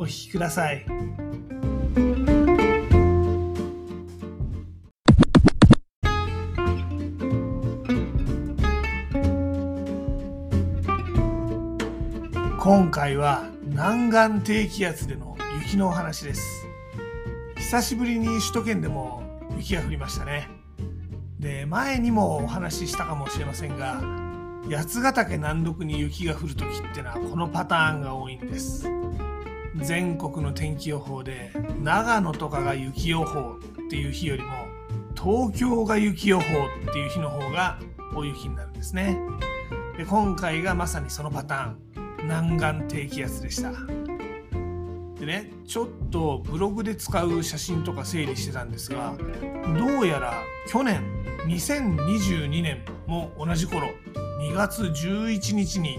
お聞きください。今回は南岸低気圧での雪のお話です。久しぶりに首都圏でも雪が降りましたね。で前にもお話ししたかもしれませんが八ヶ岳南麓に雪が降る時ってのはこのパターンが多いんです。全国の天気予報で長野とかが雪予報っていう日よりも東京が雪予報っていう日の方が大雪になるんですね。で今回がまさにそのパターン。南岸低気圧でした。でねちょっとブログで使う写真とか整理してたんですがどうやら去年2022年も同じ頃2月11日に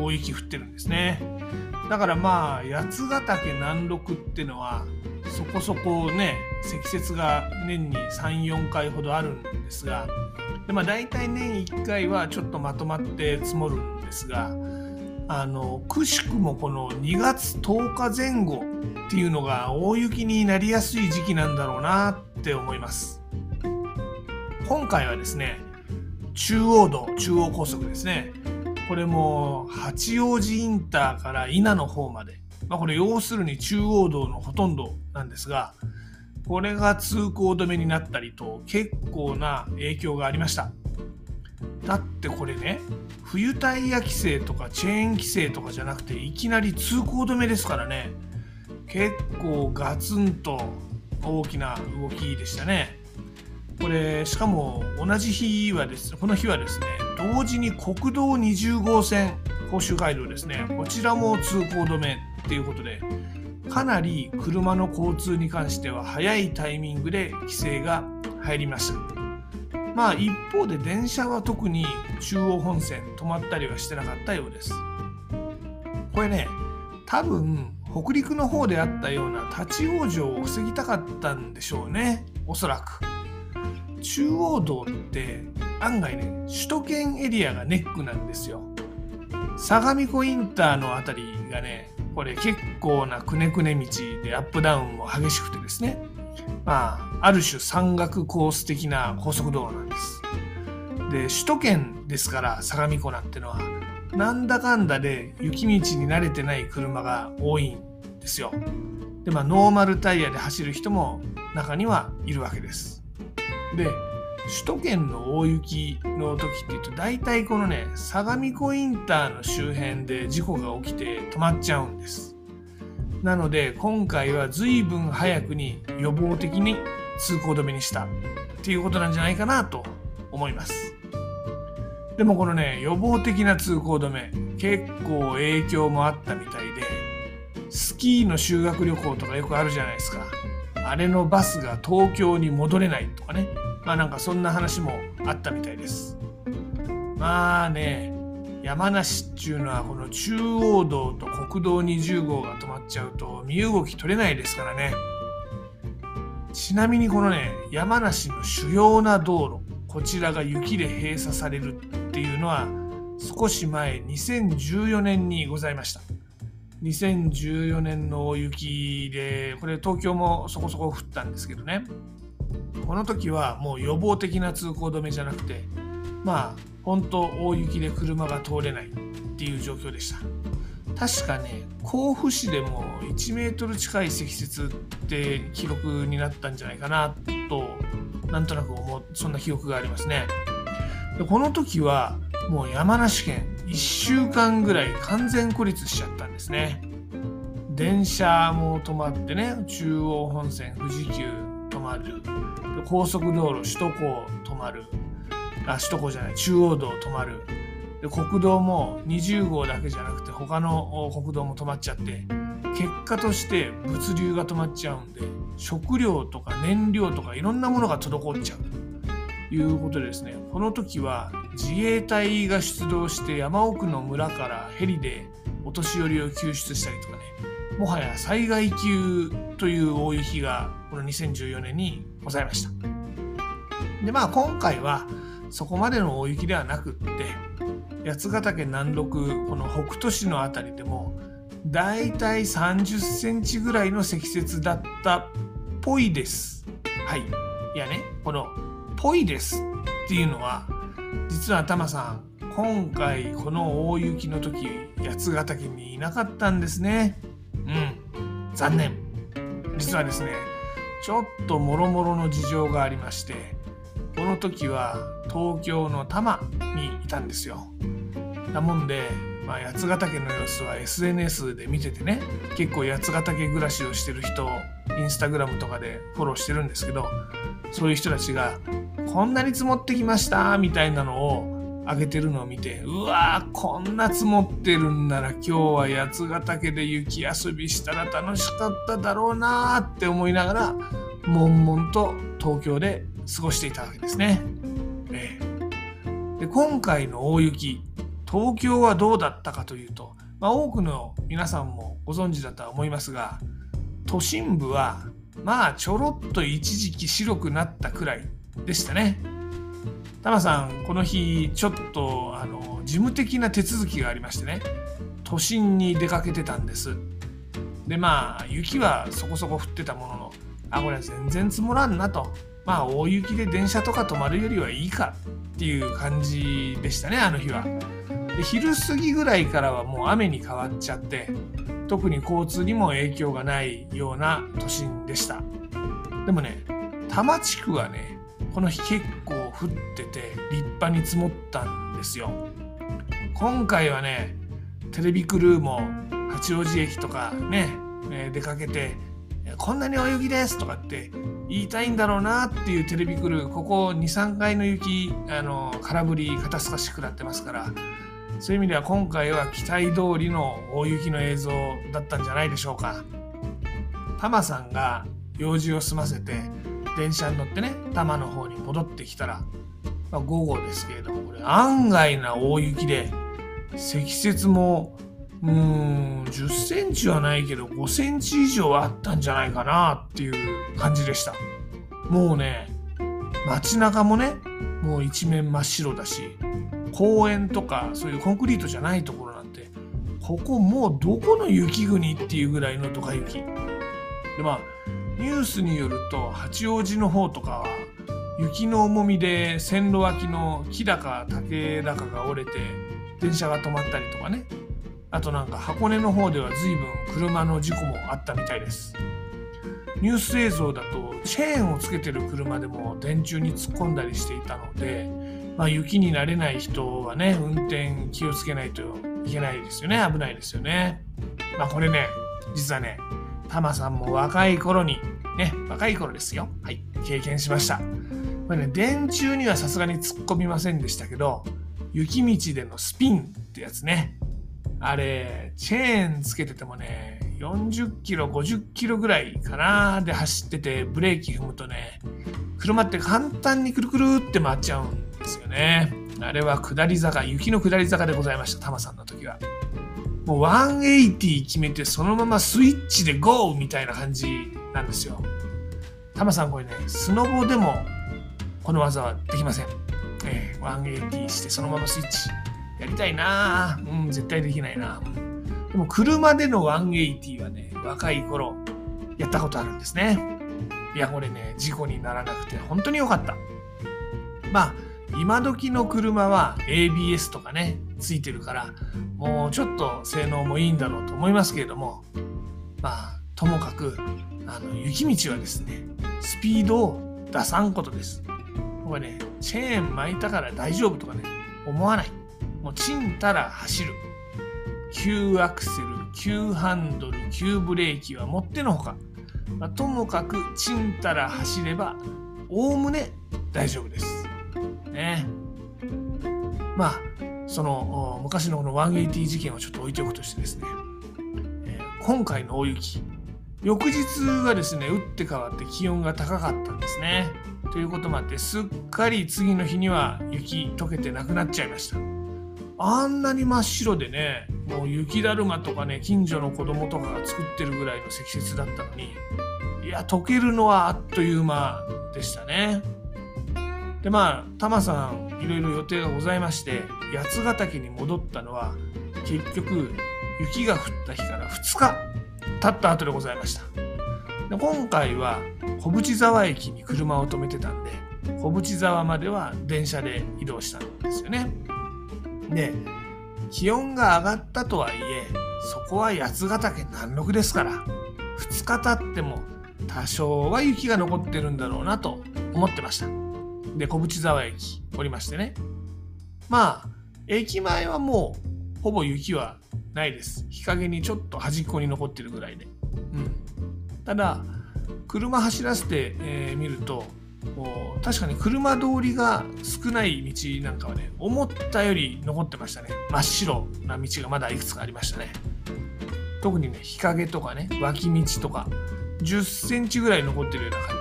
大雪降ってるんですね。だからまあ八ヶ岳南麓ってのはそこそこね積雪が年に34回ほどあるんですがで、まあ、大体年1回はちょっとまとまって積もるんですがあのくしくもこの2月10日前後っていうのが大雪になりやすい時期なんだろうなって思います。今回はですね中央道中央高速ですね。これも八王子インターから伊那の方まで、まあ、これ要するに中央道のほとんどなんですがこれが通行止めになったりと結構な影響がありました。だってこれね冬タイヤ規制とかチェーン規制とかじゃなくていきなり通行止めですからね結構ガツンと大きな動きでしたね。これしかも同じ日はですこの日はですね同時に国道20号線甲州街道ですねこちらも通行止めっていうことでかなり車の交通に関しては早いタイミングで規制が入りましたまあ一方で電車は特に中央本線止まったりはしてなかったようです。これね多分北陸の方であったような立ち往生を防ぎたかったんでしょうねおそらく。中央道って案外ね首都圏エリアがネックなんですよ。相模湖インターの辺りがねこれ結構なくねくね道でアップダウンも激しくてですねまあ、ある種山岳コース的な高速道路なんです。で、首都圏ですから相模湖なんてのは、なんだかんだで雪道に慣れてない車が多いんですよ。で、まあ、ノーマルタイヤで走る人も中にはいるわけです。で、首都圏の大雪の時っていうと大体このね相模湖インターの周辺で事故が起きて止まっちゃうんですなので今回は随分早くに予防的に通行止めにしたっていうことなんじゃないかなと思います。でもこのね予防的な通行止め結構影響もあったみたいでスキーの修学旅行とかよくあるじゃないですかあれのバスが東京に戻れないとかね。まあなんかそんな話もあったみたいです。まあね山梨っていうのはこの中央道と国道20号が止まっちゃうと身動き取れないですからね。ちなみにこのね山梨の主要な道路こちらが雪で閉鎖されるっていうのは少し前2014年にございました。2014年の大雪でこれ東京もそこそこ降ったんですけどね。この時はもう予防的な通行止めじゃなくてまあ本当大雪で車が通れないっていう状況でした。確かね甲府市でも1メートル近い積雪って記録になったんじゃないかなとなんとなく思うそんな記憶がありますね。でこの時はもう山梨県1週間ぐらい完全孤立しちゃったですね。電車も止まってね中央本線富士急止まる。高速道路首都高止まる。あ首都高じゃない中央道止まる。で国道も20号だけじゃなくて他の国道も止まっちゃって結果として物流が止まっちゃうんで食料とか燃料とかいろんなものが滞っちゃう。ということでですね。この時は自衛隊が出動して山奥の村からヘリでお年寄りを救出したりとかねもはや災害級という大雪がこの2014年にございましたでまあ今回はそこまでの大雪ではなくって八ヶ岳南麓この北斗市の辺りでもだいたい30センチぐらいの積雪だったっぽいです。はい。いやね、このぽいですっていうのは、実はタマさん、今回この大雪の時、八ヶ岳にいなかったんですね。うん。残念。実はですね、ちょっともろもろの事情がありまして、この時は東京の多摩にいたんですよ。なもんで、まあ、八ヶ岳の様子は SNS で見ててね結構八ヶ岳暮らしをしてる人インスタグラムとかでフォローしてるんですけどそういう人たちがこんなに積もってきましたみたいなのを上げてるのを見てうわーこんな積もってるんなら今日は八ヶ岳で雪遊びしたら楽しかっただろうなーって思いながら悶々と東京で過ごしていたわけですね。ええ、で今回の大雪東京はどうだったかというと、まあ、多くの皆さんもご存知だとは思いますが都心部はまあちょろっと一時期白くなったくらいでしたね。タマさんこの日ちょっとあの事務的な手続きがありましてね都心に出かけてたんです。でまあ雪はそこそこ降ってたもののあこれは全然積もらんなとまあ大雪で電車とか止まるよりはいいかっていう感じでしたねあの日は。で昼過ぎぐらいからはもう雨に変わっちゃって特に交通にも影響がないような都心でしたでもね多摩地区はねこの日結構降ってて立派に積もったんですよ今回はねテレビクルーも八王子駅とかね出かけてこんなに大雪ですとかって言いたいんだろうなっていうテレビクルーここ23回の雪あの空振り肩透かし食らってますからそういう意味では今回は期待通りの大雪の映像だったんじゃないでしょうか。タマさんが用事を済ませて電車に乗ってね多摩の方に戻ってきたら、まあ、午後ですけれどもこれ案外な大雪で積雪もうーん10センチはないけど5センチ以上あったんじゃないかなっていう感じでした。もうね街中もねもう一面真っ白だし公園とかそういうコンクリートじゃないところなんてここもうどこの雪国っていうぐらいのドカ雪。でまあニュースによると八王子の方とかは雪の重みで線路脇の木高竹高が折れて電車が止まったりとかねあとなんか箱根の方では随分車の事故もあったみたいですニュース映像だとチェーンをつけてる車でも電柱に突っ込んだりしていたのでまあ、雪に慣れない人はね、運転気をつけないといけないですよね。危ないですよね。まあ、これね、実はね、タマさんも若い頃に、ね、若い頃ですよ。はい、経験しました。これね、電柱にはさすがに突っ込みませんでしたけど、雪道でのスピンってやつね。あれ、チェーンつけててもね、40キロ、50キロぐらいかなで走ってて、ブレーキ踏むとね、車って簡単にくるくるって回っちゃうんですよね。あれは下り坂、雪の下り坂でございました、タマさんの時は。もう180決めてそのままスイッチで GO! みたいな感じなんですよ。タマさんこれね、スノボでもこの技はできません。えー、180してそのままスイッチ。やりたいなうん、絶対できないなでも車での180はね、若い頃やったことあるんですね。いや、これね、事故にならなくて本当に良かった。まあ、今時の車は ABS とかねついてるからもうちょっと性能もいいんだろうと思いますけれどもまあともかくあの雪道はですねスピードを出さんことです。僕はねチェーン巻いたから大丈夫とかね思わない。もうちんたら走る。急アクセル急ハンドル急ブレーキはもってのほか、まあ、ともかくちんたら走ればおおむね大丈夫です。ね。まあその昔のこの180事件をちょっと置いておくとしてですね、えー、今回の大雪翌日がですね打って変わって気温が高かったんですね。ということもあってすっかり次の日には雪溶けてなくなっちゃいました。あんなに真っ白でねもう雪だるまとかね近所の子供とかが作ってるぐらいの積雪だったのにいや溶けるのはあっという間でしたね。でまあタマさんいろいろ予定がございまして八ヶ岳に戻ったのは結局雪が降った日から2日。経った後でございました。で今回は小淵沢駅に車を止めてたんで小淵沢までは電車で移動したんですよね。で気温が上がったとはいえそこは八ヶ岳南麓ですから2日経っても多少は雪が残ってるんだろうなと思ってました。で小淵沢駅降りましてね。まあ駅前はもうほぼ雪はないです。日陰にちょっと端っこに残ってるぐらいで、うん、ただ車走らせてみ、えー、ると確かに車通りが少ない道なんかはね思ったより残ってましたね。真っ白な道がまだいくつかありましたね。特にね日陰とかね脇道とか10センチぐらい残ってるような感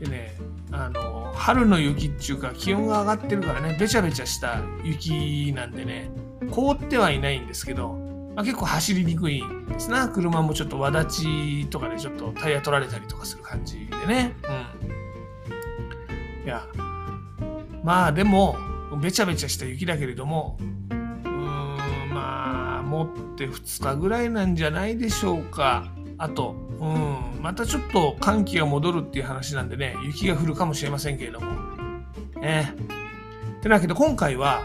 じ。でねあの春の雪っていうか気温が上がってるからねべちゃべちゃした雪なんでね凍ってはいないんですけど、まあ、結構走りにくいんですな。車もちょっとわだちとかでちょっとタイヤ取られたりとかする感じでね。うん。いやまあでもべちゃべちゃした雪だけれどもうーんまあ持って2日ぐらいなんじゃないでしょうか。あとうんまたちょっと寒気が戻るっていう話なんでね雪が降るかもしれませんけれども。ねてなわけで今回は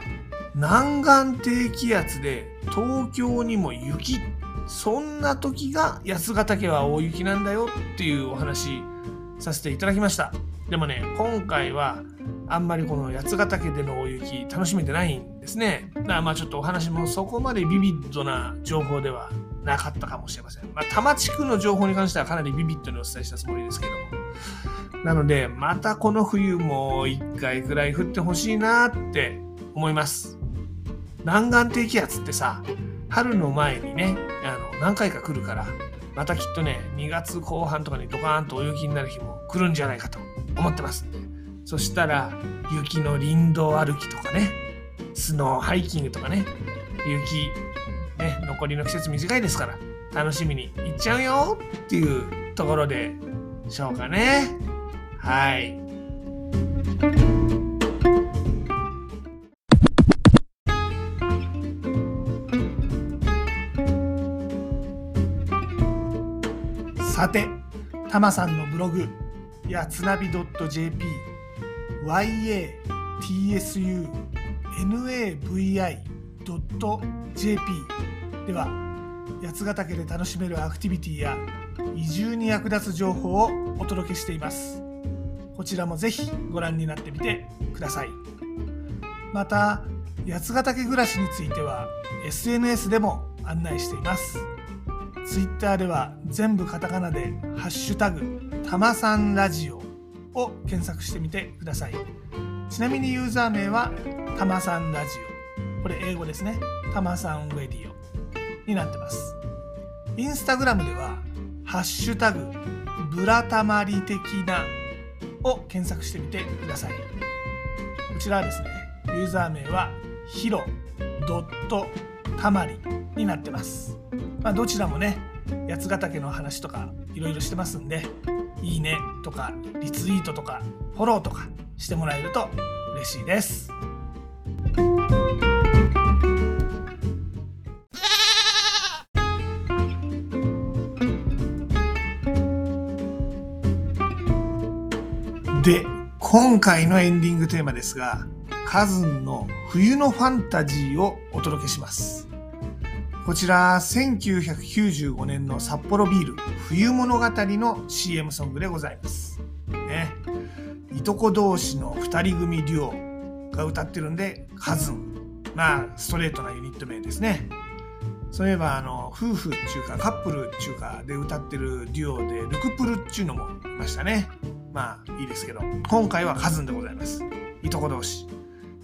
南岸低気圧で東京にも雪そんな時が八ヶ岳は大雪なんだよっていうお話させていただきました。でもね今回はあんまりこの八ヶ岳での大雪楽しめてないんですね。だからまあちょっとお話もそこまでビビッドな情報ではなかったかもしれません、まあ、多摩地区の情報に関してはかなりビビッドにお伝えしたつもりですけども。なのでまたこの冬も1回くらい降ってほしいなって思います。南岸低気圧ってさ春の前にねあの何回か来るからまたきっとね2月後半とかにドカーンと大雪になる日も来るんじゃないかと思ってますんでそしたら雪の林道歩きとかねスノーハイキングとかね雪ね残りの季節短いですから楽しみに行っちゃうよっていうところでしょうかねはい。て、たまさんのブログ、やつなび .jp、yatsunavi.jp では、八ヶ岳で楽しめるアクティビティや移住に役立つ情報をお届けしています。こちらもぜひご覧になってみてください。また、八ヶ岳暮らしについては SNS でも案内しています。ツイッターでは全部カタカナで「ハッシュタグたまさんラジオ」を検索してみてください。ちなみにユーザー名はたまさんラジオ。これ英語ですね。たまさんウェディオ。になってます。インスタグラムでは「ハッシュタグブラタマリ的な」を検索してみてください。こちらはですねユーザー名はヒロドットたまりになってます。まあ、どちらもね八ヶ岳の話とかいろいろしてますんでいいねとかリツイートとかフォローとかしてもらえると嬉しいです。で今回のエンディングテーマですがカズンの冬のファンタジーをお届けします。こちら、1995年の札幌ビール冬物語の CM ソングでございます。ね。いとこ同士の2人組デュオが歌ってるんで、カズン。まあ、ストレートなユニット名ですね。そういえば、あの、夫婦っていうか、カップルっていうかで歌ってるデュオで、ルクプルっていうのもいましたね。まあ、いいですけど、今回はカズンでございます。いとこ同士。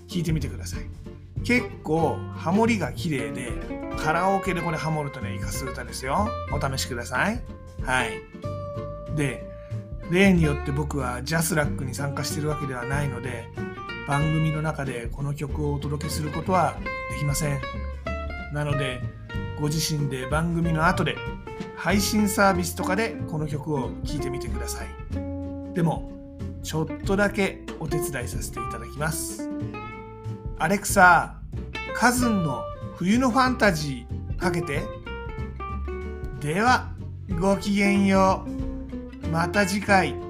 聞いてみてください。結構、ハモリが綺麗で、カラオケでこれハモるとね生かす歌ですよ。お試しください。はい。で例によって僕はジャスラックに参加してるわけではないので番組の中でこの曲をお届けすることはできません。なのでご自身で番組の後で配信サービスとかでこの曲を聴いてみてください。でもちょっとだけお手伝いさせていただきます。アレクサカズンの冬のファンタジーかけて。ではごきげんよう。また次回。